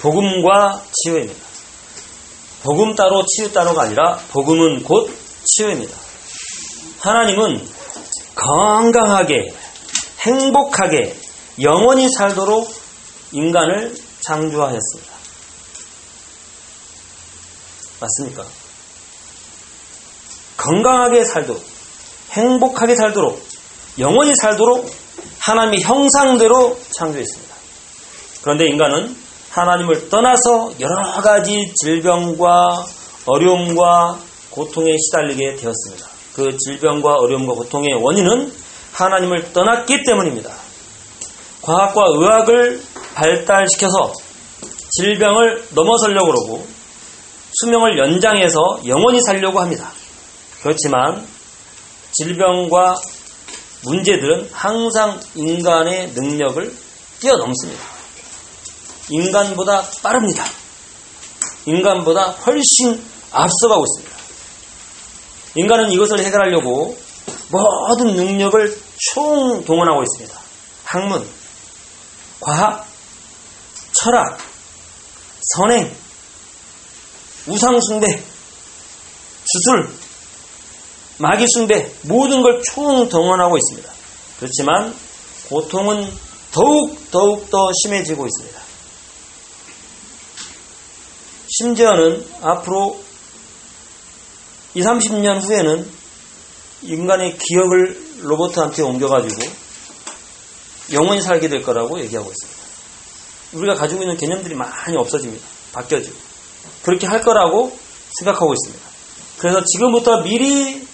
복음과 치유입니다. 복음 따로 치유 따로가 아니라 복음은 곧 치유입니다. 하나님은 건강하게 행복하게 영원히 살도록 인간을 창조하였습니다. 맞습니까? 건강하게 살도록 행복하게 살도록 영원히 살도록 하나님의 형상대로 창조했습니다. 그런데 인간은 하나님을 떠나서 여러 가지 질병과 어려움과 고통에 시달리게 되었습니다. 그 질병과 어려움과 고통의 원인은 하나님을 떠났기 때문입니다. 과학과 의학을 발달시켜서 질병을 넘어서려고 그러고 수명을 연장해서 영원히 살려고 합니다. 그렇지만 질병과 문제들은 항상 인간의 능력을 뛰어넘습니다. 인간보다 빠릅니다. 인간보다 훨씬 앞서가고 있습니다. 인간은 이것을 해결하려고 모든 능력을 총동원하고 있습니다. 학문, 과학, 철학, 선행, 우상숭배, 주술, 마귀숭배 모든 걸 총동원하고 있습니다. 그렇지만 고통은 더욱 더욱 더 심해지고 있습니다. 심지어는 앞으로 20, 30년 후에는 인간의 기억을 로봇한테 옮겨가지고 영원히 살게 될 거라고 얘기하고 있습니다. 우리가 가지고 있는 개념들이 많이 없어집니다. 바뀌어지고. 그렇게 할 거라고 생각하고 있습니다. 그래서 지금부터 미리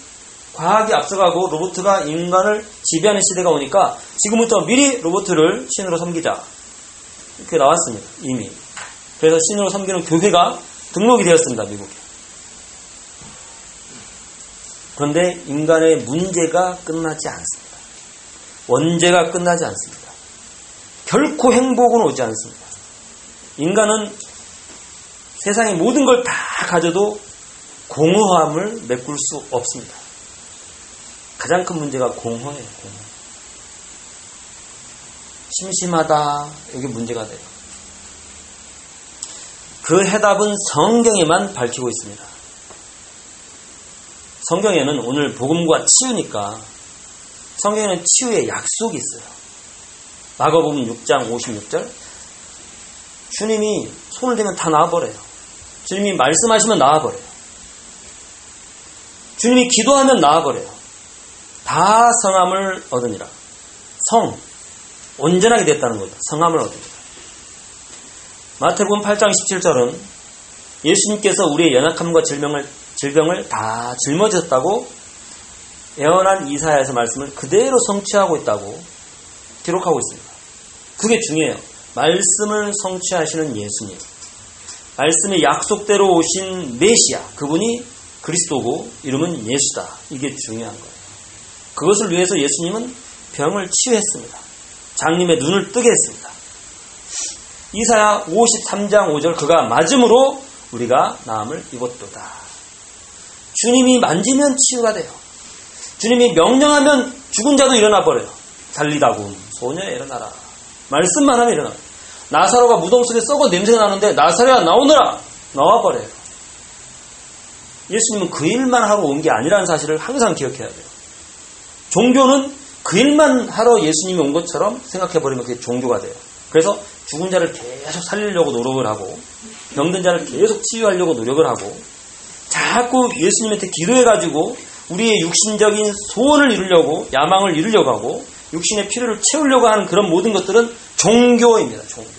과학이 앞서가고 로봇가 인간을 지배하는 시대가 오니까 지금부터 미리 로봇을 신으로 섬기자. 이렇게 나왔습니다. 이미. 그래서 신으로 섬기는 교회가 등록이 되었습니다. 미국에. 그런데 인간의 문제가 끝나지 않습니다. 원죄가 끝나지 않습니다. 결코 행복은 오지 않습니다. 인간은 세상의 모든 걸 다 가져도 공허함을 메꿀 수 없습니다. 가장 큰 문제가 공허예요. 공허. 심심하다. 이게 문제가 돼요. 그 해답은 성경에만 밝히고 있습니다. 성경에는 오늘 복음과 치유니까 성경에는 치유의 약속이 있어요. 마가복음 6장 56절 주님이 손을 대면 다 나와버려요. 주님이 말씀하시면 나와버려요. 주님이 기도하면 나와버려요. 다 성함을 얻으니라. 성, 온전하게 됐다는 거죠. 성함을 얻으니라. 마태복음 8장 17절은 예수님께서 우리의 연약함과 질병을, 질병을 다 짊어졌다고 예언한 이사야에서 말씀을 그대로 성취하고 있다고 기록하고 있습니다. 그게 중요해요. 말씀을 성취하시는 예수님. 말씀의 약속대로 오신 메시아. 그분이 그리스도고 이름은 예수다. 이게 중요한 거예요. 그것을 위해서 예수님은 병을 치유했습니다. 장님의 눈을 뜨게 했습니다. 이사야 53장 5절 그가 맞음으로 우리가 나음을 입었도다. 주님이 만지면 치유가 돼요. 주님이 명령하면 죽은 자도 일어나 버려요. 달리다고 소녀에 일어나라. 말씀만 하면 일어나. 나사로가 무덤 속에 썩어 냄새가 나는데 나사로야 나오너라 나와 버려요. 예수님은 그 일만 하러 온게 아니라는 사실을 항상 기억해야 돼요. 종교는 그 일만 하러 예수님이 온 것처럼 생각해 버리면 그게 종교가 돼요. 그래서 죽은 자를 계속 살리려고 노력을 하고 병든 자를 계속 치유하려고 노력을 하고 자꾸 예수님한테 기도해가지고 우리의 육신적인 소원을 이루려고 야망을 이루려고 하고 육신의 필요를 채우려고 하는 그런 모든 것들은 종교입니다. 종교.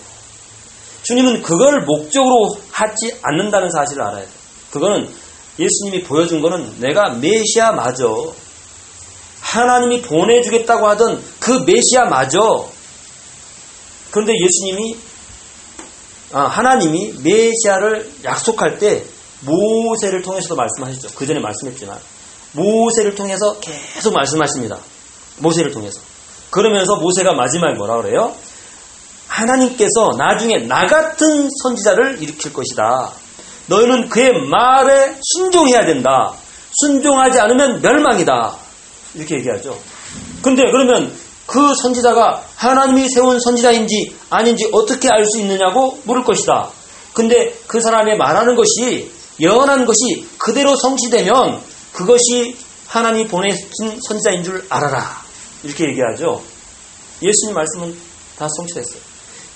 주님은 그걸 목적으로 하지 않는다는 사실을 알아야 돼요. 그거는 예수님이 보여준 거는 내가 메시아 마저 하나님이 보내주겠다고 하던 그 메시아 마저 그런데 예수님이 아, 하나님이 메시아를 약속할 때 모세를 통해서도 말씀하셨죠. 그 전에 말씀했지만 모세를 통해서 계속 말씀하십니다. 모세를 통해서. 그러면서 모세가 마지막에 뭐라 그래요? 하나님께서 나중에 나 같은 선지자를 일으킬 것이다. 너희는 그의 말에 순종해야 된다. 순종하지 않으면 멸망이다. 이렇게 얘기하죠. 근데 그러면 그 선지자가 하나님이 세운 선지자인지 아닌지 어떻게 알 수 있느냐고 물을 것이다. 근데 그 사람의 말하는 것이 예언한 것이 그대로 성취되면 그것이 하나님이 보내신 선자인 줄 알아라. 이렇게 얘기하죠. 예수님 말씀은 다 성취됐어요.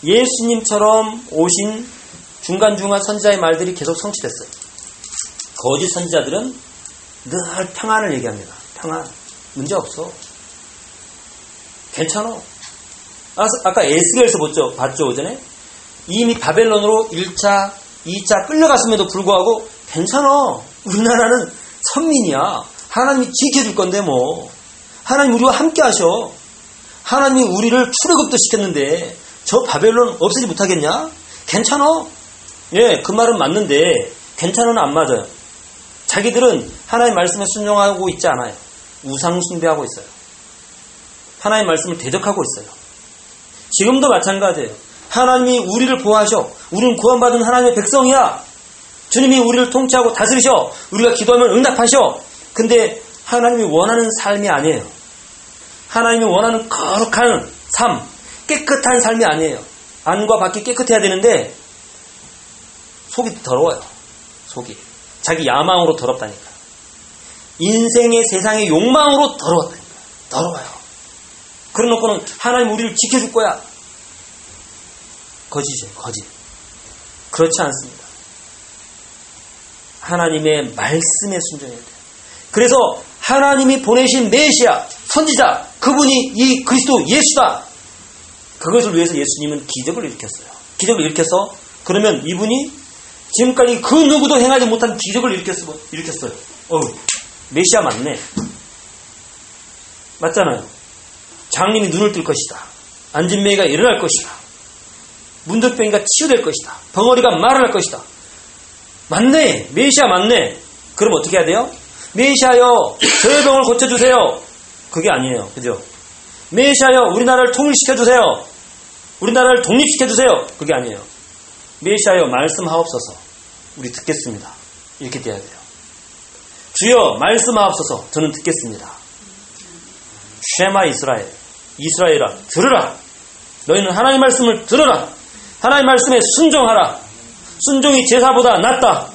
예수님처럼 오신 중간중간 선자의 말들이 계속 성취됐어요. 거짓 선자들은 늘 평안을 얘기합니다. 평안. 문제 없어. 괜찮아. 아까 에스겔에서 봤죠, 봤죠, 오전에? 이미 바벨론으로 1차, 2차 끌려갔음에도 불구하고 괜찮아. 우리나라는 선민이야. 하나님이 지켜줄 건데 뭐. 하나님 우리와 함께 하셔. 하나님이 우리를 출애굽도 시켰는데 저 바벨론 없애지 못하겠냐? 괜찮아. 예, 그 말은 맞는데 괜찮아는 안 맞아요. 자기들은 하나님 말씀에 순종하고 있지 않아요. 우상 숭배하고 있어요. 하나님 말씀을 대적하고 있어요. 지금도 마찬가지예요. 하나님이 우리를 보호하셔. 우리는 구원받은 하나님의 백성이야. 주님이 우리를 통치하고 다스리셔. 우리가 기도하면 응답하셔. 근데 하나님이 원하는 삶이 아니에요. 하나님이 원하는 거룩한 삶, 깨끗한 삶이 아니에요. 안과 밖이 깨끗해야 되는데 속이 더러워요. 속이. 자기 야망으로 더럽다니까. 인생의 세상의 욕망으로 더러웠다니까. 더러워요. 그러놓고는 하나님 우리를 지켜줄 거야. 거짓이에요. 거짓. 그렇지 않습니다. 하나님의 말씀에 순종해야 돼요. 그래서 하나님이 보내신 메시아, 선지자, 그분이 이 그리스도 예수다. 그것을 위해서 예수님은 기적을 일으켰어요. 기적을 일으켜서 그러면 이분이 지금까지 그 누구도 행하지 못한 기적을 일으켰어, 일으켰어요. 어, 메시아 맞네. 맞잖아요. 장님이 눈을 뜰 것이다. 안진매가 일어날 것이다. 문득병이가 치유될 것이다. 벙어리가 말을 할 것이다. 맞네. 메시아 맞네. 그럼 어떻게 해야 돼요? 메시아여, 저의 병을 고쳐주세요. 그게 아니에요. 그죠? 메시아여, 우리나라를 통일시켜주세요. 우리나라를 독립시켜주세요. 그게 아니에요. 메시아여, 말씀하옵소서. 우리 듣겠습니다. 이렇게 돼야 돼요. 주여, 말씀하옵소서. 저는 듣겠습니다. 쉐마 이스라엘. 이스라엘아, 들으라. 너희는 하나님 말씀을 들으라. 하나님 말씀에 순종하라. 순종이 제사보다 낫다.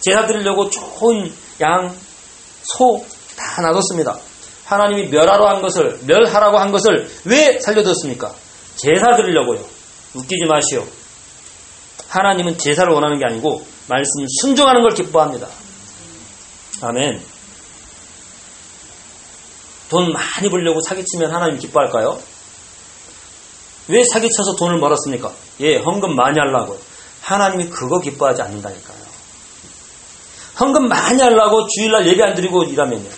제사 드리려고 좋은 양, 소 다 놔뒀습니다. 하나님이 멸하러 한 것을, 멸하라고 한 것을 왜 살려뒀습니까? 제사 드리려고요. 웃기지 마시오. 하나님은 제사를 원하는 게 아니고 말씀 순종하는 걸 기뻐합니다. 아멘. 돈 많이 벌려고 사기치면 하나님 기뻐할까요? 왜 사기쳐서 돈을 벌었습니까? 예, 헌금 많이 하려고요. 하나님이 그거 기뻐하지 않는다니까요. 헌금 많이 하려고 주일날 예배 안 드리고 일하면요.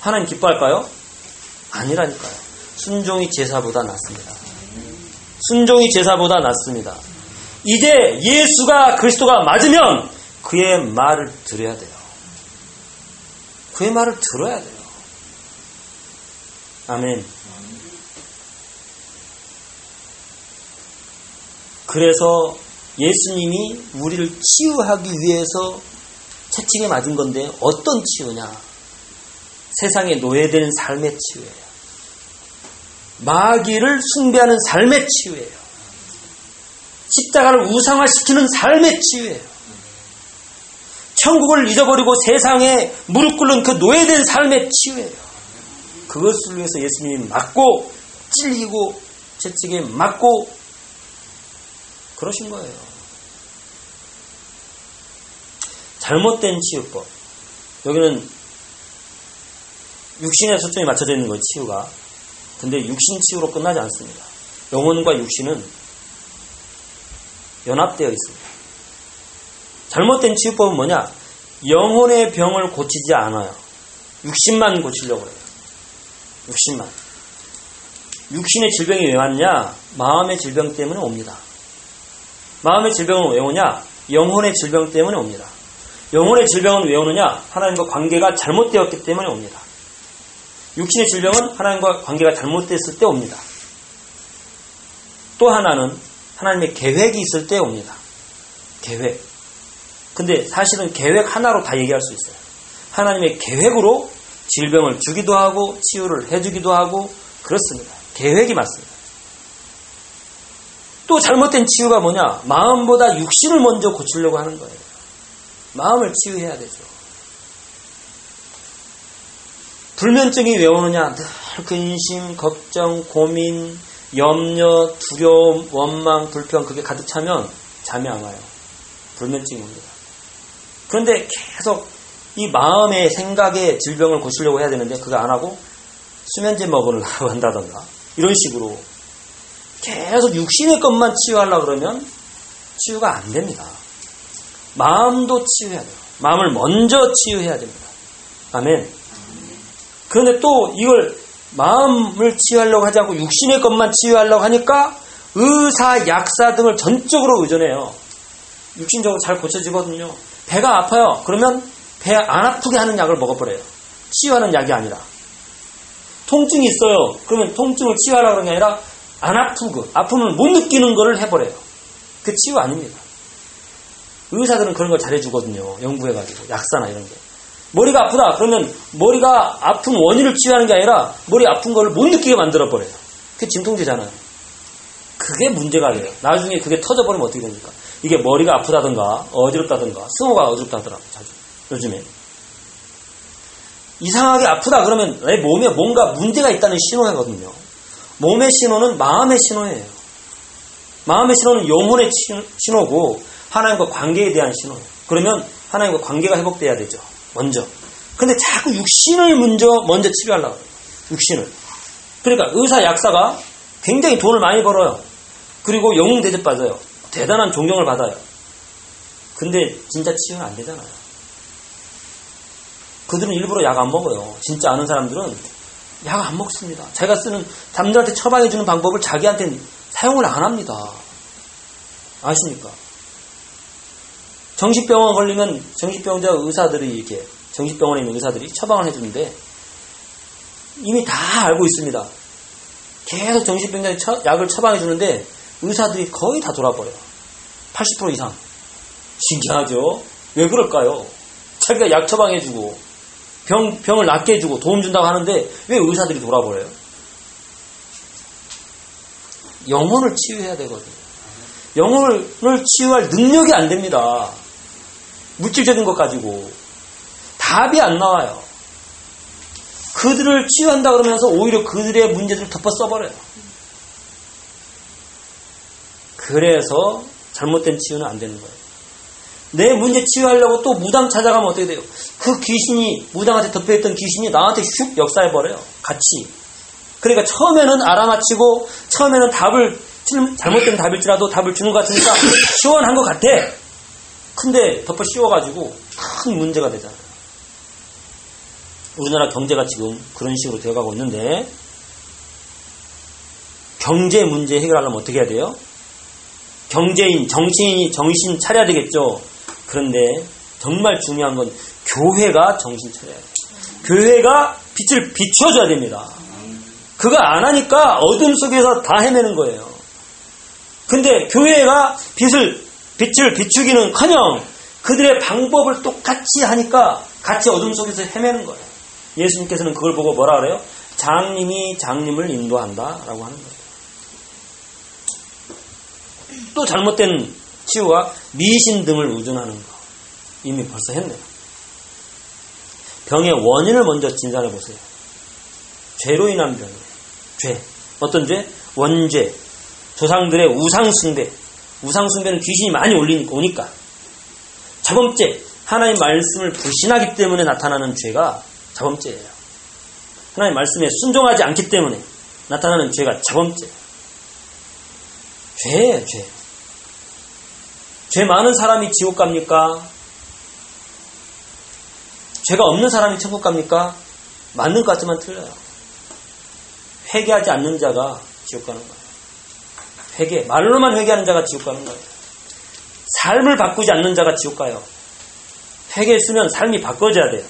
하나님 기뻐할까요? 아니라니까요. 순종이 제사보다 낫습니다. 순종이 제사보다 낫습니다. 이제 예수가 그리스도가 맞으면 그의 말을 들어야 돼요. 그의 말을 들어야 돼요. 아멘. 그래서 예수님이 우리를 치유하기 위해서 채찍에 맞은 건데 어떤 치유냐? 세상에 노예되는 삶의 치유예요. 마귀를 숭배하는 삶의 치유예요. 십자가를 우상화시키는 삶의 치유예요. 천국을 잊어버리고 세상에 무릎 꿇는 그 노예된 삶의 치유예요. 그것을 위해서 예수님이 맞고 찔리고 채찍에 맞고 그러신 거예요. 잘못된 치유법. 여기는 육신에 초점이 맞춰져 있는 거예요, 치유가. 근데 육신 치유로 끝나지 않습니다. 영혼과 육신은 연합되어 있습니다. 잘못된 치유법은 뭐냐? 영혼의 병을 고치지 않아요. 육신만 고치려고 해요. 육신만. 육신의 질병이 왜 왔냐? 마음의 질병 때문에 옵니다. 마음의 질병은 왜 오냐? 영혼의 질병 때문에 옵니다. 영혼의 질병은 왜 오느냐? 하나님과 관계가 잘못되었기 때문에 옵니다. 육신의 질병은 하나님과 관계가 잘못됐을 때 옵니다. 또 하나는 하나님의 계획이 있을 때 옵니다. 계획. 근데 사실은 계획 하나로 다 얘기할 수 있어요. 하나님의 계획으로 질병을 주기도 하고 치유를 해주기도 하고 그렇습니다. 계획이 맞습니다. 또 잘못된 치유가 뭐냐? 마음보다 육신을 먼저 고치려고 하는 거예요. 마음을 치유해야 되죠. 불면증이 왜 오느냐? 늘 근심, 걱정, 고민, 염려, 두려움, 원망, 불평 그게 가득 차면 잠이 안 와요. 불면증이 옵니다. 그런데 계속 이 마음의 생각의 질병을 고치려고 해야 되는데 그거 안 하고 수면제 먹으려고 한다던가 이런 식으로 계속 육신의 것만 치유하려고 그러면 치유가 안 됩니다. 마음도 치유해야 돼요. 마음을 먼저 치유해야 됩니다. 아멘. 그런데 또 이걸 마음을 치유하려고 하지 않고 육신의 것만 치유하려고 하니까 의사, 약사 등을 전적으로 의존해요. 육신적으로 잘 고쳐지거든요. 배가 아파요. 그러면 배 안 아프게 하는 약을 먹어버려요. 치유하는 약이 아니라. 통증이 있어요. 그러면 통증을 치유하려고 하는 게 아니라 안 아프고 아픔을 못 느끼는 거를 해버려요. 그 치유 아닙니다. 의사들은 그런 걸 잘해주거든요. 연구해가지고 약사나 이런 게. 머리가 아프다 그러면 머리가 아픈 원인을 치유하는 게 아니라 머리 아픈 거를 못 느끼게 만들어 버려요. 그게 진통제잖아요. 그게 문제가 돼요. 나중에 그게 터져버리면 어떻게 됩니까? 이게 머리가 아프다든가 어지럽다든가 승호가 어지럽다더라고 자주 요즘에 이상하게 아프다 그러면 내 몸에 뭔가 문제가 있다는 신호거든요. 몸의 신호는 마음의 신호예요. 마음의 신호는 영혼의 신호고 하나님과 관계에 대한 신호예요. 그러면 하나님과 관계가 회복돼야 되죠. 먼저. 근데 자꾸 육신을 먼저 먼저 치료하려고. 육신을. 그러니까 의사 약사가 굉장히 돈을 많이 벌어요. 그리고 영웅 대접 받아요. 대단한 존경을 받아요. 근데 진짜 치유는 안 되잖아요. 그들은 일부러 약 안 먹어요. 진짜 아는 사람들은 약 안 먹습니다. 자기가 쓰는 남들한테 처방해 주는 방법을 자기한테 사용을 안 합니다. 아십니까? 정신병원 걸리면 정신병자 의사들이 이렇게 정신병원에 있는 의사들이 처방을 해주는데 이미 다 알고 있습니다. 계속 정신병자에 약을 처방해 주는데 의사들이 거의 다 돌아버려요. 80% 이상. 신기하죠? 왜 그럴까요? 자기가 약 처방해주고 병, 병을 낫게 해주고 도움 준다고 하는데 왜 의사들이 돌아버려요? 영혼을 치유해야 되거든요. 영혼을 치유할 능력이 안 됩니다. 물질적인 것 가지고. 답이 안 나와요. 그들을 치유한다 그러면서 오히려 그들의 문제들을 덮어 써버려요. 그래서 잘못된 치유는 안 되는 거예요. 내 문제 치유하려고 또 무당 찾아가면 어떻게 돼요? 그 귀신이, 무당한테 덮여있던 귀신이 나한테 슉 역사해버려요. 같이. 그러니까 처음에는 알아맞히고, 처음에는 답을, 잘못된 답일지라도 답을 주는 것 같으니까 시원한 것 같아. 근데 덮어 씌워가지고 큰 문제가 되잖아요. 우리나라 경제가 지금 그런 식으로 되어가고 있는데, 경제 문제 해결하려면 어떻게 해야 돼요? 경제인, 정치인이 정신 차려야 되겠죠. 그런데 정말 중요한 건 교회가 정신 차려야 돼요. 교회가 빛을 비춰줘야 됩니다. 그거 안 하니까 어둠 속에서 다 헤매는 거예요. 근데 교회가 빛을, 빛을 비추기는 커녕 그들의 방법을 똑같이 하니까 같이 어둠 속에서 헤매는 거예요. 예수님께서는 그걸 보고 뭐라 그래요? 장님이 장님을 인도한다 라고 하는 거예요. 또 잘못된 치유와 미신 등을 의존하는 거. 이미 벌써 했네요. 병의 원인을 먼저 진단해 보세요. 죄로 인한 병이에요. 죄. 어떤 죄? 원죄. 조상들의 우상숭배. 우상숭배는 귀신이 많이 오니까. 자범죄. 하나님 말씀을 불신하기 때문에 나타나는 죄가 자범죄예요. 하나님 말씀에 순종하지 않기 때문에 나타나는 죄가 자범죄. 죄예요, 죄. 죄 많은 사람이 지옥 갑니까? 죄가 없는 사람이 천국 갑니까? 맞는 것 같지만 틀려요. 회개하지 않는 자가 지옥 가는 거예요. 회개, 말로만 회개하는 자가 지옥 가는 거예요. 삶을 바꾸지 않는 자가 지옥 가요. 회개했으면 삶이 바꿔져야 돼요.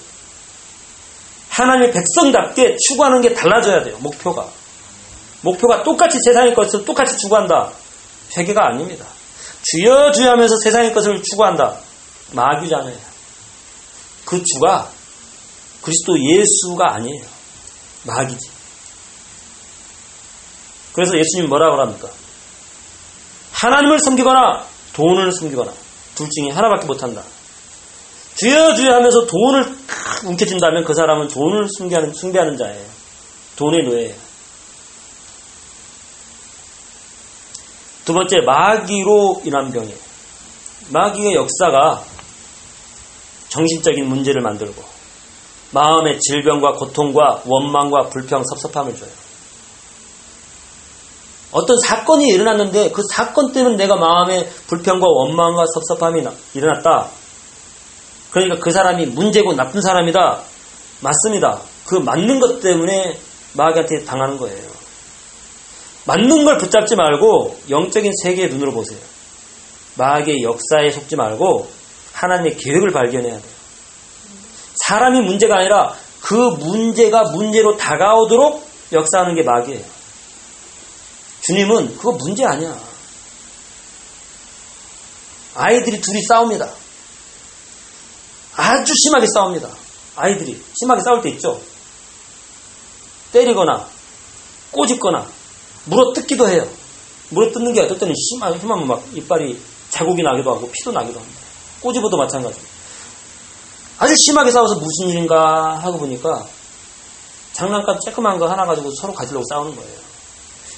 하나님의 백성답게 추구하는 게 달라져야 돼요. 목표가. 목표가 똑같이 세상의 것을 똑같이 추구한다. 회개가 아닙니다. 주여 주여 하면서 세상의 것을 추구한다. 마귀잖아요. 그 주가 그리스도 예수가 아니에요. 마귀지. 그래서 예수님 뭐라고 합니까? 하나님을 섬기거나 돈을 섬기거나 둘 중에 하나밖에 못한다. 주여 주여 하면서 돈을 움켜쥔다면 그 사람은 돈을 숭배하는, 숭배하는 자예요. 돈의 노예예요. 두 번째 마귀로 인한 병이에요. 마귀의 역사가 정신적인 문제를 만들고 마음의 질병과 고통과 원망과 불평, 섭섭함을 줘요. 어떤 사건이 일어났는데 그 사건 때문에 내가 마음에 불평과 원망과 섭섭함이 일어났다. 그러니까 그 사람이 문제고 나쁜 사람이다. 맞습니다. 그 맞는 것 때문에 마귀한테 당하는 거예요. 맞는 걸 붙잡지 말고 영적인 세계의 눈으로 보세요. 마귀의 역사에 속지 말고 하나님의 계획을 발견해야 돼요. 사람이 문제가 아니라 그 문제가 문제로 다가오도록 역사하는 게 마귀예요. 주님은 그거 문제 아니야. 아이들이 둘이 싸웁니다. 아주 심하게 싸웁니다. 아이들이 심하게 싸울 때 있죠. 때리거나 꼬집거나 물어 뜯기도 해요. 물어 뜯는 게 어떨 때는 심하게 힘하면 막 이빨이 자국이 나기도 하고 피도 나기도 합니다. 꼬집어도 마찬가지. 아주 심하게 싸워서 무슨 일인가 하고 보니까 장난감 쬐끄만 거 하나 가지고 서로 가지려고 싸우는 거예요.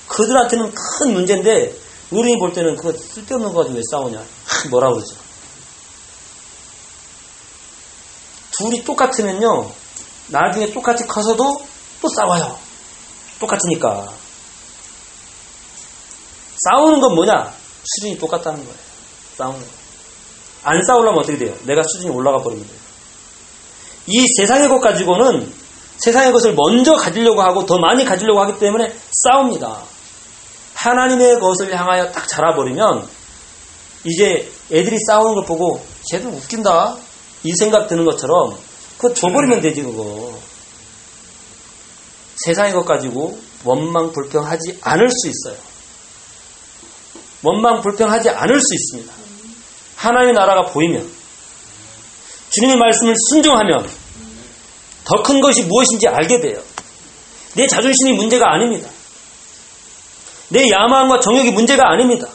그들한테는 큰 문제인데 어른이 볼 때는 그거 쓸데없는 거 가지고 왜 싸우냐. 뭐라 그러죠. 둘이 똑같으면요. 나중에 똑같이 커서도 또 싸워요. 똑같으니까. 싸우는 건 뭐냐? 수준이 똑같다는 거예요. 싸우는 거. 안 싸우려면 어떻게 돼요? 내가 수준이 올라가 버리면 돼요. 이 세상의 것 가지고는 세상의 것을 먼저 가지려고 하고 더 많이 가지려고 하기 때문에 싸웁니다. 하나님의 것을 향하여 딱 자라버리면 이제 애들이 싸우는 걸 보고 쟤도 웃긴다. 이 생각 드는 것처럼 그거 줘버리면 되지 그거. 세상의 것 가지고 원망 불평하지 않을 수 있어요. 원망 불평하지 않을 수 있습니다. 하나님의 나라가 보이면 주님의 말씀을 순종하면 더 큰 것이 무엇인지 알게 돼요. 내 자존심이 문제가 아닙니다. 내 야망과 정욕이 문제가 아닙니다.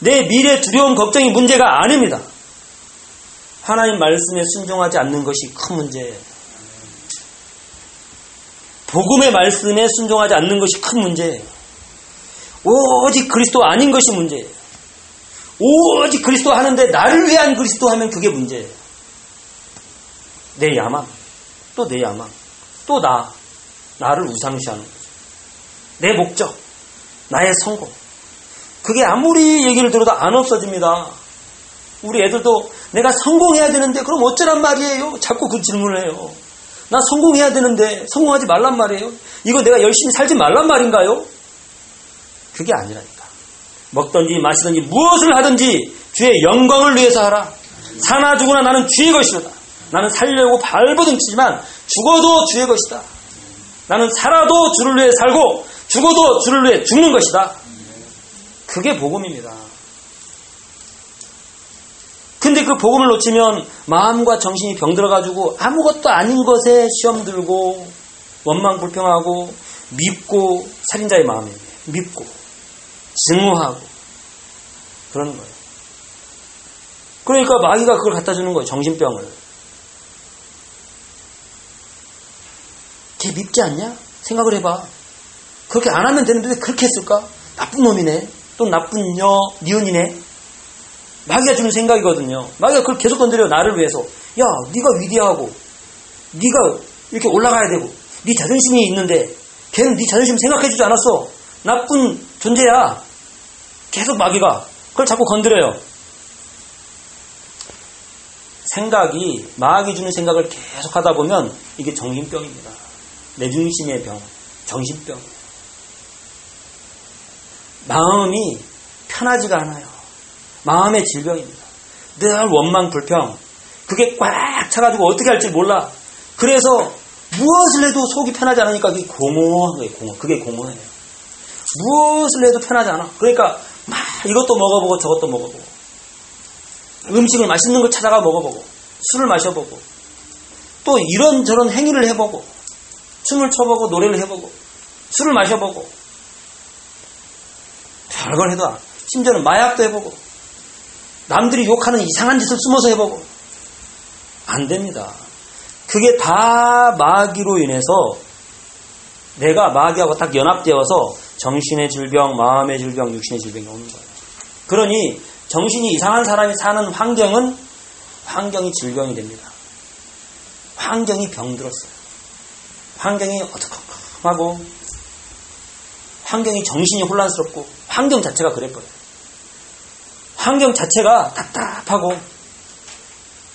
내 미래 두려움 걱정이 문제가 아닙니다. 하나님 말씀에 순종하지 않는 것이 큰 문제예요. 복음의 말씀에 순종하지 않는 것이 큰 문제예요. 오직 그리스도 아닌 것이 문제예요. 오직 그리스도 하는데 나를 위한 그리스도 하면 그게 문제예요. 내 야망, 또 내 야망, 또 나, 나를 우상시하는 거죠. 내 목적, 나의 성공. 그게 아무리 얘기를 들어도 안 없어집니다. 우리 애들도 내가 성공해야 되는데 그럼 어쩌란 말이에요? 자꾸 그 질문을 해요. 나 성공해야 되는데 성공하지 말란 말이에요. 이거 내가 열심히 살지 말란 말인가요? 그게 아니라니까. 먹든지 마시든지 무엇을 하든지 주의 영광을 위해서 하라. 사나 죽으나 나는 주의 것이로다. 나는 살려고 발버둥치지만 죽어도 주의 것이다. 나는 살아도 주를 위해 살고 죽어도 주를 위해 죽는 것이다. 그게 복음입니다. 근데 그 복음을 놓치면 마음과 정신이 병들어가지고 아무것도 아닌 것에 시험 들고 원망 불평하고 밉고 살인자의 마음에 밉고 증오하고 그러는 거예요. 그러니까 마귀가 그걸 갖다 주는 거예요. 정신병을. 걔 밉지 않냐? 생각을 해봐. 그렇게 안 하면 되는데 왜 그렇게 했을까? 나쁜 놈이네. 또 나쁜 여, 니은이네. 마귀가 주는 생각이거든요. 마귀가 그걸 계속 건드려요. 나를 위해서. 야, 네가 위대하고 네가 이렇게 올라가야 되고 네 자존심이 있는데 걔는 네 자존심 생각해주지 않았어. 나쁜 존재야. 계속 마귀가 그걸 자꾸 건드려요. 생각이 마귀 주는 생각을 계속 하다 보면 이게 정신병입니다. 내 중심의 병, 정신병. 마음이 편하지가 않아요. 마음의 질병입니다. 늘 원망, 불평. 그게 꽉 차가지고 어떻게 할지 몰라. 그래서 무엇을 해도 속이 편하지 않으니까 그게 공허한 거예요, 공허. 그게 공허해요. 무엇을 해도 편하지 않아. 그러니까 막 이것도 먹어보고 저것도 먹어보고. 음식을 맛있는 걸 찾아가 먹어보고. 술을 마셔보고. 또 이런저런 행위를 해보고. 춤을 춰보고 노래를 해보고. 술을 마셔보고. 별걸 해도 심지어는 마약도 해보고 남들이 욕하는 이상한 짓을 숨어서 해보고 안 됩니다. 그게 다 마귀로 인해서 내가 마귀하고 딱 연합되어서 정신의 질병, 마음의 질병, 육신의 질병이 오는 거예요. 그러니 정신이 이상한 사람이 사는 환경은 환경이 질병이 됩니다. 환경이 병들었어요. 환경이 어두컴컴하고 환경이 정신이 혼란스럽고 환경 자체가 그래버려요. 환경 자체가 답답하고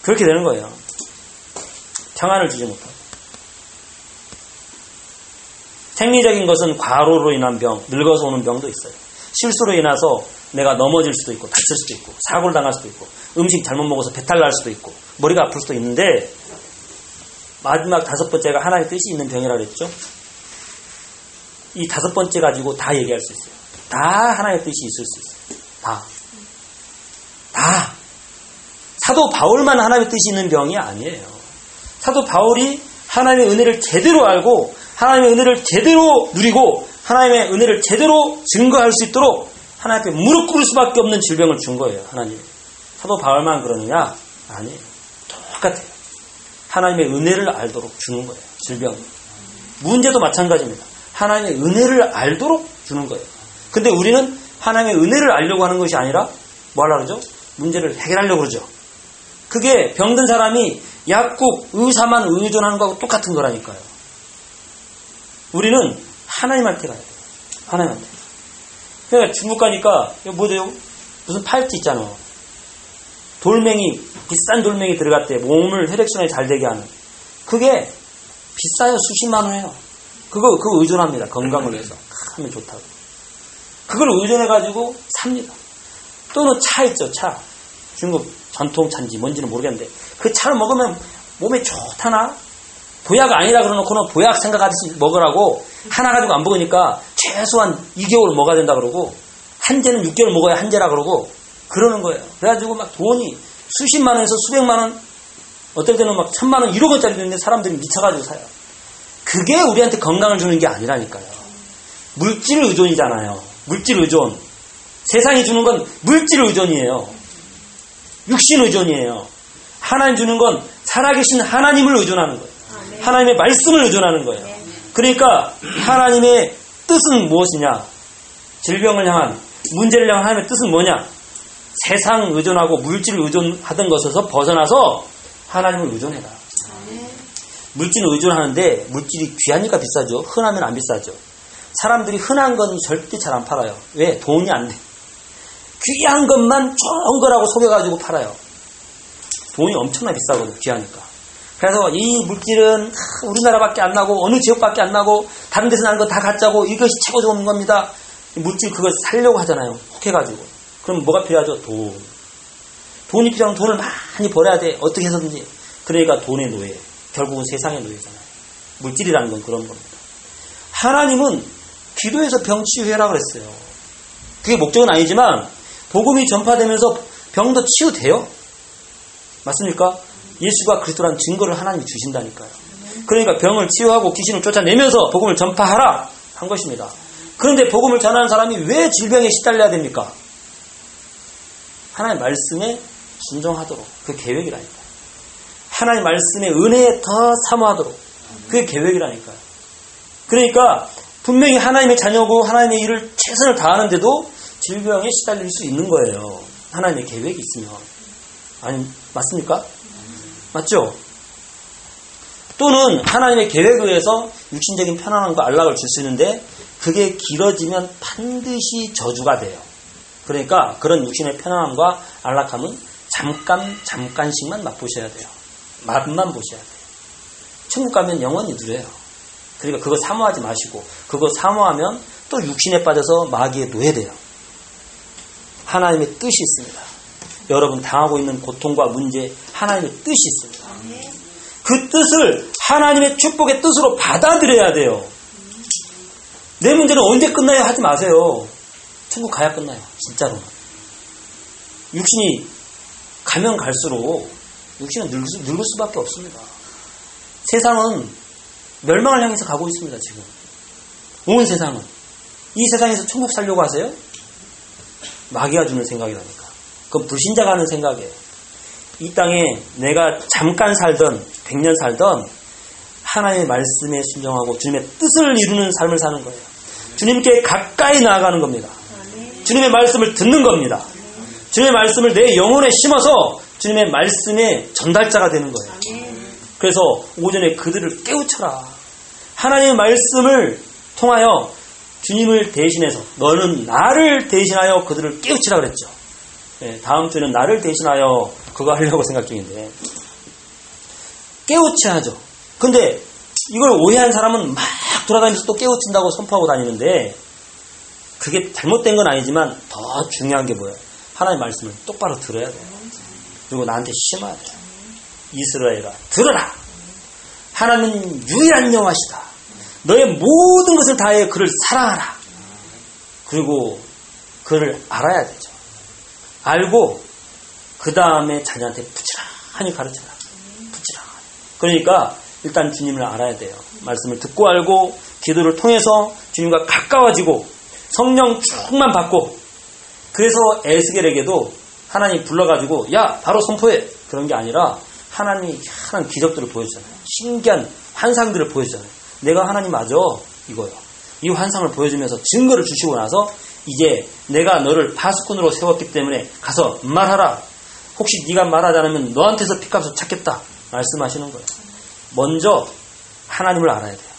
그렇게 되는 거예요. 평안을 주지 못하고. 생리적인 것은 과로로 인한 병, 늙어서 오는 병도 있어요. 실수로 인해서 내가 넘어질 수도 있고, 다칠 수도 있고, 사고를 당할 수도 있고, 음식 잘못 먹어서 배탈 날 수도 있고, 머리가 아플 수도 있는데, 마지막 다섯 번째가 하나의 뜻이 있는 병이라고 그랬죠? 이 다섯 번째 가지고 다 얘기할 수 있어요. 다 하나의 뜻이 있을 수 있어요. 다. 다. 사도 바울만 하나님의 뜻이 있는 병이 아니에요. 사도 바울이 하나님의 은혜를 제대로 알고 하나님의 은혜를 제대로 누리고 하나님의 은혜를 제대로 증거할 수 있도록 하나님 앞에 무릎 꿇을 수밖에 없는 질병을 준 거예요. 하나님. 사도 바울만 그러느냐? 아니에요. 똑같아요. 하나님의 은혜를 알도록 주는 거예요. 질병. 문제도 마찬가지입니다. 하나님의 은혜를 알도록 주는 거예요. 근데 우리는 하나님의 은혜를 알려고 하는 것이 아니라 뭐 하려고 그러죠? 문제를 해결하려고 그러죠. 그게 병든 사람이 약국, 의사만 의존하는 거하고 똑같은 거라니까요. 우리는 하나님한테 가야 돼요. 하나님한테. 그러니까 중국 가니까, 뭐죠? 무슨 팔찌 있잖아. 돌멩이, 비싼 돌멩이 들어갔대. 몸을 혈액순환이 잘 되게 하는. 그게 비싸요. 수십만 원해요. 그거, 그거 의존합니다. 건강을 위해서. 하면 좋다고. 그걸 의존해 가지고 삽니다. 또는 차 있죠, 차. 중국 전통 차인지 뭔지는 모르겠는데. 그 차를 먹으면 몸에 좋다나? 보약 아니라 그러놓고는 보약 생각하듯이 먹으라고 하나 가지고 안 먹으니까 최소한 2개월 먹어야 된다 그러고 한제는 6개월 먹어야 한제라 그러고 그러는 거예요. 그래가지고 막 돈이 수십만 원에서 수백만 원, 어떨 때는 막 천만 원, 1억 원짜리 되는데 사람들이 미쳐가지고 사요. 그게 우리한테 건강을 주는 게 아니라니까요. 물질 의존이잖아요. 물질 의존. 세상이 주는 건 물질 의존이에요. 육신 의존이에요. 하나님 주는 건 살아계신 하나님을 의존하는 거예요. 하나님의 말씀을 의존하는 거예요. 그러니까 하나님의 뜻은 무엇이냐? 질병을 향한 문제를 향한 하나님의 뜻은 뭐냐? 세상 의존하고 물질을 의존하던 것에서 벗어나서 하나님을 의존해라. 물질을 의존하는데 물질이 귀하니까 비싸죠. 흔하면 안 비싸죠. 사람들이 흔한 건 절대 잘 안 팔아요. 왜? 돈이 안 돼. 귀한 것만 좋은 거라고 속여가지고 팔아요. 돈이 엄청나 비싸거든요. 귀하니까. 그래서 이 물질은 우리나라밖에 안 나고 어느 지역밖에 안 나고 다른 데서 나는 거다 가짜고 이것이 최고 좋은 겁니다. 물질 그걸 살려고 하잖아요. 혹해가지고. 그럼 뭐가 필요하죠? 돈. 돈이 필요하면 돈을 많이 벌어야 돼. 어떻게 해서든지. 그러니까 돈의 노예. 결국은 세상의 노예잖아요. 물질이라는 건 그런 겁니다. 하나님은 기도해서 병 치유해라 그랬어요. 그게 목적은 아니지만 복음이 전파되면서 병도 치유돼요. 맞습니까? 예수가 그리스도라는 증거를 하나님이 주신다니까요. 그러니까 병을 치유하고 귀신을 쫓아내면서 복음을 전파하라 한 것입니다. 그런데 복음을 전하는 사람이 왜 질병에 시달려야 됩니까? 하나님 말씀에 순종하도록 그 계획이라니까요. 하나님 말씀의 은혜에 더 사모하도록 그게 계획이라니까요. 그러니까 분명히 하나님의 자녀고 하나님의 일을 최선을 다하는데도 질병에 시달릴 수 있는 거예요. 하나님의 계획이 있으면. 아니, 맞습니까? 맞죠? 또는 하나님의 계획에 의해서 육신적인 편안함과 안락을 줄 수 있는데 그게 길어지면 반드시 저주가 돼요. 그러니까 그런 육신의 편안함과 안락함은 잠깐, 잠깐씩만 맛보셔야 돼요. 맛만 보셔야 돼요. 천국 가면 영원히 누려요. 그러니까 그거 사모하지 마시고 그거 사모하면 또 육신에 빠져서 마귀에 노예돼요. 하나님의 뜻이 있습니다. 여러분 당하고 있는 고통과 문제 하나님의 뜻이 있습니다. 그 뜻을 하나님의 축복의 뜻으로 받아들여야 돼요. 내 문제는 언제 끝나요? 하지 마세요. 천국 가야 끝나요. 진짜로. 육신이 가면 갈수록 육신은 늙을, 수, 늙을 수밖에 없습니다. 세상은 멸망을 향해서 가고 있습니다, 지금. 온 세상은. 이 세상에서 천국 살려고 하세요? 마귀가 주는 생각이라니까. 그건 불신자가 하는 생각이에요. 이 땅에 내가 잠깐 살던, 백년 살던 하나님의 말씀에 순종하고 주님의 뜻을 이루는 삶을 사는 거예요. 주님께 가까이 나아가는 겁니다. 주님의 말씀을 듣는 겁니다. 주님의 말씀을 내 영혼에 심어서 주님의 말씀의 전달자가 되는 거예요. 그래서 오전에 그들을 깨우쳐라. 하나님의 말씀을 통하여 주님을 대신해서 너는 나를 대신하여 그들을 깨우치라 그랬죠. 네, 다음 주는 나를 대신하여 그거 하려고 생각 중인데 깨우쳐야죠. 근데 이걸 오해한 사람은 막 돌아다니면서 또 깨우친다고 선포하고 다니는데 그게 잘못된 건 아니지만 더 중요한 게 뭐예요? 하나님 말씀을 똑바로 들어야 돼요. 그리고 나한테 심어야 돼요. 이스라엘아 들어라. 하나님은 유일한 영화시다. 너의 모든 것을 다해 그를 사랑하라. 그리고 그를 알아야 되죠. 알고 그 다음에 자녀한테 부지런히 가르쳐라. 부지런히. 그러니까 일단 주님을 알아야 돼요. 말씀을 듣고 알고 기도를 통해서 주님과 가까워지고 성령 충만 받고 그래서 에스겔에게도 하나님 불러가지고 야 바로 선포해 그런 게 아니라 하나님이 하는 기적들을 보여주잖아요. 신기한 환상들을 보여주잖아요. 내가 하나님 맞아 이거요. 이 환상을 보여주면서 증거를 주시고 나서 이제 내가 너를 파수꾼으로 세웠기 때문에 가서 말하라. 혹시 네가 말하지 않으면 너한테서 핏값을 찾겠다. 말씀하시는 거예요. 먼저 하나님을 알아야 돼요.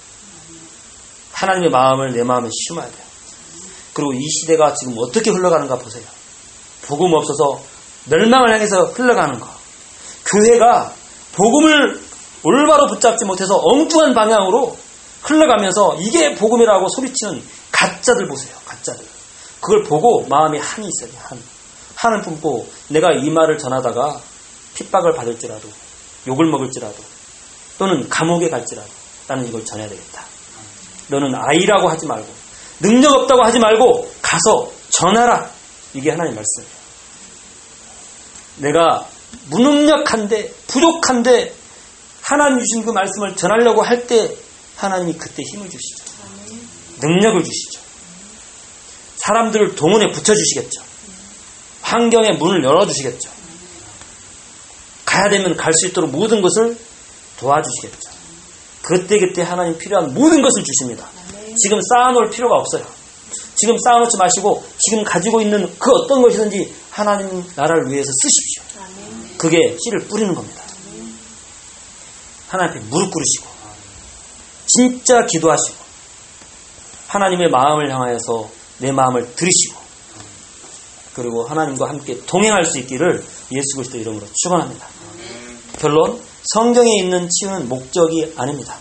하나님의 마음을 내 마음에 심어야 돼요. 그리고 이 시대가 지금 어떻게 흘러가는가 보세요. 복음 없어서 멸망을 향해서 흘러가는 거. 교회가 복음을 올바로 붙잡지 못해서 엉뚱한 방향으로 흘러가면서 이게 복음이라고 소리치는 가짜들 보세요. 가짜들. 그걸 보고 마음에 한이 있어야 돼. 한. 한을 품고 내가 이 말을 전하다가 핍박을 받을지라도 욕을 먹을지라도 또는 감옥에 갈지라도 나는 이걸 전해야 되겠다. 너는 아이라고 하지 말고 능력 없다고 하지 말고 가서 전하라. 이게 하나님 말씀이에요. 내가 무능력한데 부족한데 하나님 주신 그 말씀을 전하려고 할 때 하나님이 그때 힘을 주시죠. 능력을 주시죠. 사람들을 동원에 붙여주시겠죠. 환경의 문을 열어주시겠죠. 가야 되면 갈 수 있도록 모든 것을 도와주시겠죠. 그때 그때 하나님 필요한 모든 것을 주십니다. 지금 쌓아놓을 필요가 없어요. 지금 쌓아놓지 마시고 지금 가지고 있는 그 어떤 것이든지 하나님 나라를 위해서 쓰십시오. 그게 씨를 뿌리는 겁니다. 하나님 앞에 무릎 꿇으시고 진짜 기도하시고 하나님의 마음을 향하여서 내 마음을 들으시고 그리고 하나님과 함께 동행할 수 있기를 예수 그리스도 이름으로 축원합니다. 결론 성경에 있는 치유는 목적이 아닙니다.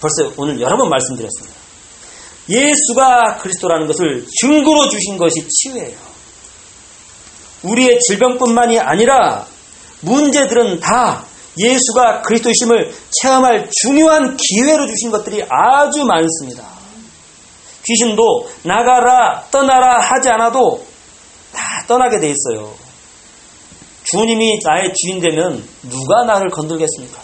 벌써 오늘 여러 번 말씀드렸습니다. 예수가 그리스도라는 것을 증거로 주신 것이 치유예요. 우리의 질병뿐만이 아니라 문제들은 다 예수가 그리스도이심을 체험할 중요한 기회로 주신 것들이 아주 많습니다. 귀신도 나가라, 떠나라 하지 않아도 다 떠나게 돼 있어요. 주님이 나의 주인 되면 누가 나를 건들겠습니까?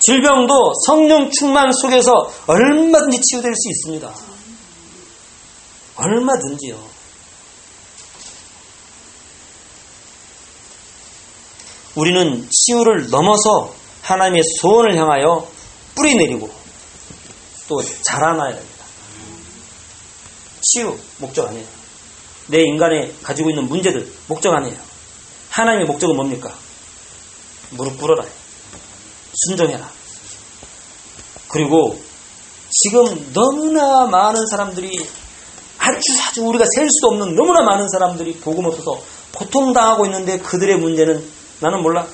질병도 성령 충만 속에서 얼마든지 치유될 수 있습니다. 얼마든지요. 우리는 치유를 넘어서 하나님의 소원을 향하여 뿌리 내리고 또 자라나야 됩니다. 치유 목적 아니에요. 내 인간에 가지고 있는 문제들 목적 아니에요. 하나님의 목적은 뭡니까? 무릎 꿇어라. 순종해라. 그리고 지금 너무나 많은 사람들이 아주 아주 우리가 셀 수도 없는 너무나 많은 사람들이 복음 없어서 고통당하고 있는데 그들의 문제는 나는 몰라.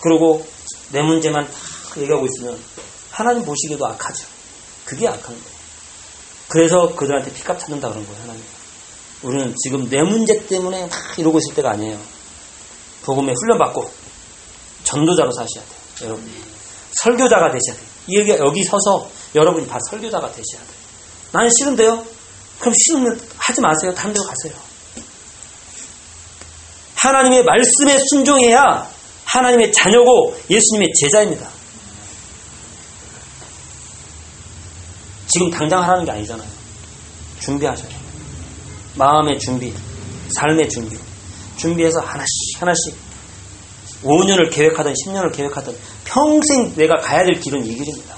그리고 내 문제만 다 얘기하고 있으면 하나님 보시기에도 악하죠. 그게 악한 거예요. 그래서 그들한테 피값 찾는다 그런 거예요, 하나님. 우리는 지금 내 문제 때문에 막 이러고 있을 때가 아니에요. 복음에 훈련받고 전도자로 사셔야 돼요, 여러분. 설교자가 되셔야 돼요. 여기, 여기 서서 여러분이 다 설교자가 되셔야 돼요. 나는 싫은데요? 그럼 싫으면 하지 마세요. 다른 데로 가세요. 하나님의 말씀에 순종해야 하나님의 자녀고 예수님의 제자입니다. 지금 당장 하라는 게 아니잖아요. 준비하셔야 돼요. 마음의 준비, 삶의 준비. 준비해서 하나씩 하나씩 5년을 계획하든 10년을 계획하든 평생 내가 가야 될 길은 이 길입니다.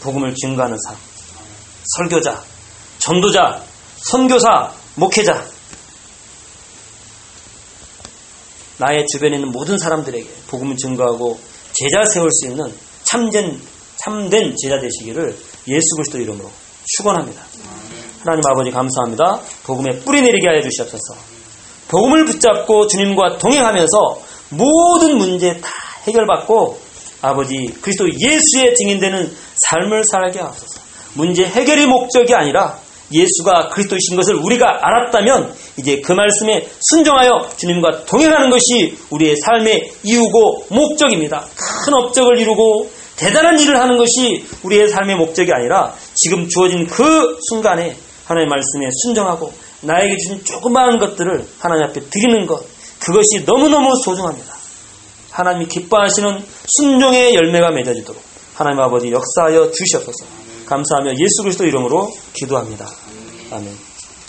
복음을 증거하는 삶. 설교자, 전도자, 선교사, 목회자. 나의 주변에 있는 모든 사람들에게 복음을 증거하고 제자 세울 수 있는 참된, 참된 제자 되시기를 예수 그리스도 이름으로 축원합니다. 하나님 아버지 감사합니다. 복음에 뿌리 내리게 하여 주시옵소서. 복음을 붙잡고 주님과 동행하면서 모든 문제 다 해결받고 아버지 그리스도 예수의 증인되는 삶을 살게 하옵소서. 문제 해결이 목적이 아니라 예수가 그리스도이신 것을 우리가 알았다면 이제 그 말씀에 순종하여 주님과 동행하는 것이 우리의 삶의 이유고 목적입니다. 큰 업적을 이루고 대단한 일을 하는 것이 우리의 삶의 목적이 아니라 지금 주어진 그 순간에 하나님의 말씀에 순종하고 나에게 주신 조그마한 것들을 하나님 앞에 드리는 것 그것이 너무너무 소중합니다. 하나님이 기뻐하시는 순종의 열매가 맺어지도록 하나님 아버지 역사하여 주시옵소서. 감사하며 예수 그리스도 이름으로 기도합니다. 아멘.